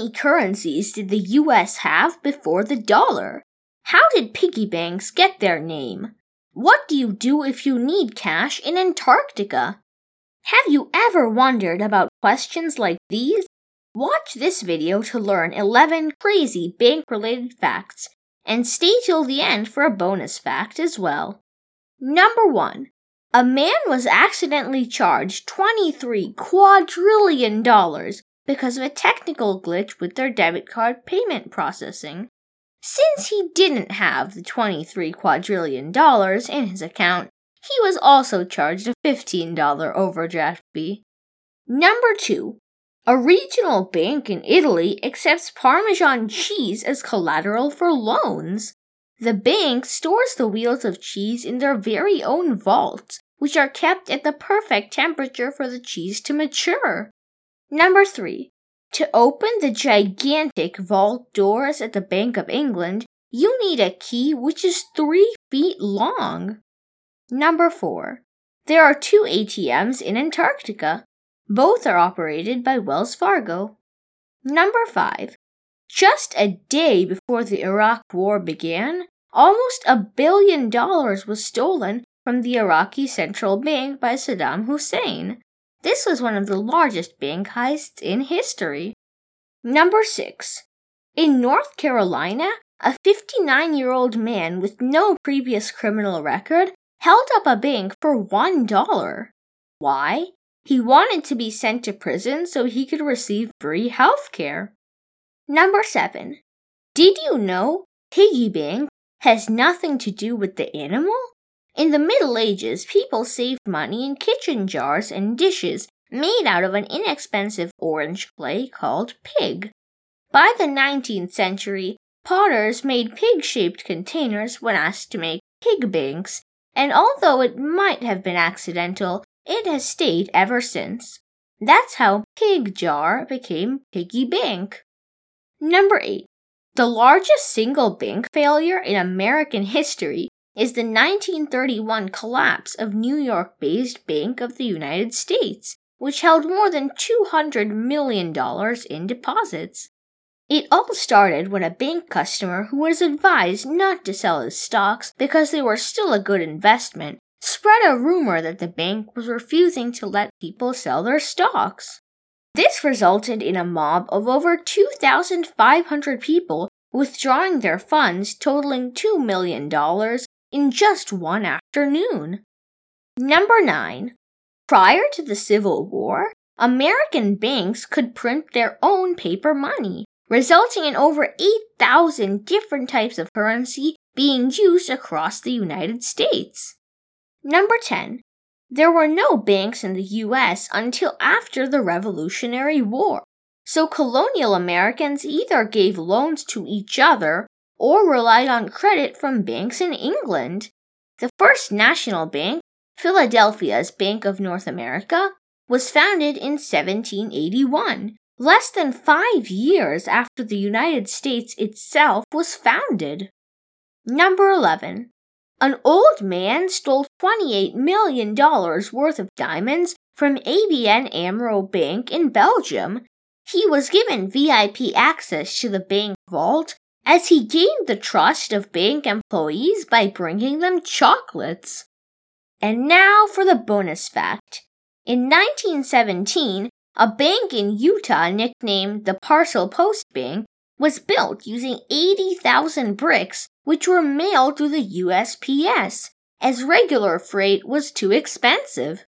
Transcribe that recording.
many currencies did the US have before the dollar? How did piggy banks get their name? What do you do if you need cash in Antarctica? Have you ever wondered about questions like these? Watch this video to learn 11 crazy bank related facts and stay till the end for a bonus fact as well. Number 1. A man was accidentally charged 23 quadrillion dollars because of a technical glitch with their debit card payment processing. Since he didn't have the 23 quadrillion dollars in his account, he was also charged a $15 overdraft fee. Number 2. A regional bank in Italy accepts Parmesan cheese as collateral for loans. The bank stores the wheels of cheese in their very own vaults, which are kept at the perfect temperature for the cheese to mature. Number 3. To open the gigantic vault doors at the Bank of England, you need a key which is 3 feet long. Number 4. There are two ATMs in Antarctica. Both are operated by Wells Fargo. Number 5. Just a day before the Iraq War began, almost a billion dollars was stolen from the Iraqi Central Bank by Saddam Hussein. This was one of the largest bank heists in history. Number 6. In North Carolina, a 59 year old man with no previous criminal record held up a bank for $1. Why? He wanted to be sent to prison so he could receive free health care. Number 7. Did you know piggy bank has nothing to do with the animal? In the Middle Ages, people saved money in kitchen jars and dishes made out of an inexpensive orange clay called pygg. By the 19th century, potters made pig shaped containers when asked to make pig banks, and although it might have been accidental, it has stayed ever since. That's how Pig Jar became Piggy Bank. Number 8. The largest single bank failure in American history is the 1931 collapse of New York based Bank of the United States, which held more than $200 million in deposits. It all started when a bank customer who was advised not to sell his stocks because they were still a good investment spread a rumor that the bank was refusing to let people sell their stocks. This resulted in a mob of over 2,500 people withdrawing their funds totaling $2 million in just one afternoon. Number 9. Prior to the Civil War, American banks could print their own paper money, resulting in over 8,000 different types of currency being used across the United States. Number 10. There were no banks in the US until after the Revolutionary War, so colonial Americans either gave loans to each other or relied on credit from banks in England. The first national bank, Philadelphia's Bank of North America, was founded in 1781, less than five years after the United States itself was founded. Number 11. An old man stole $28 million worth of diamonds from ABN AMRO Bank in Belgium. He was given VIP access to the bank vault as he gained the trust of bank employees by bringing them chocolates. And now for the bonus fact. In 1917, a bank in Utah nicknamed the Parcel Post Bank was built using 80,000 bricks which were mailed through the USPS, as regular freight was too expensive.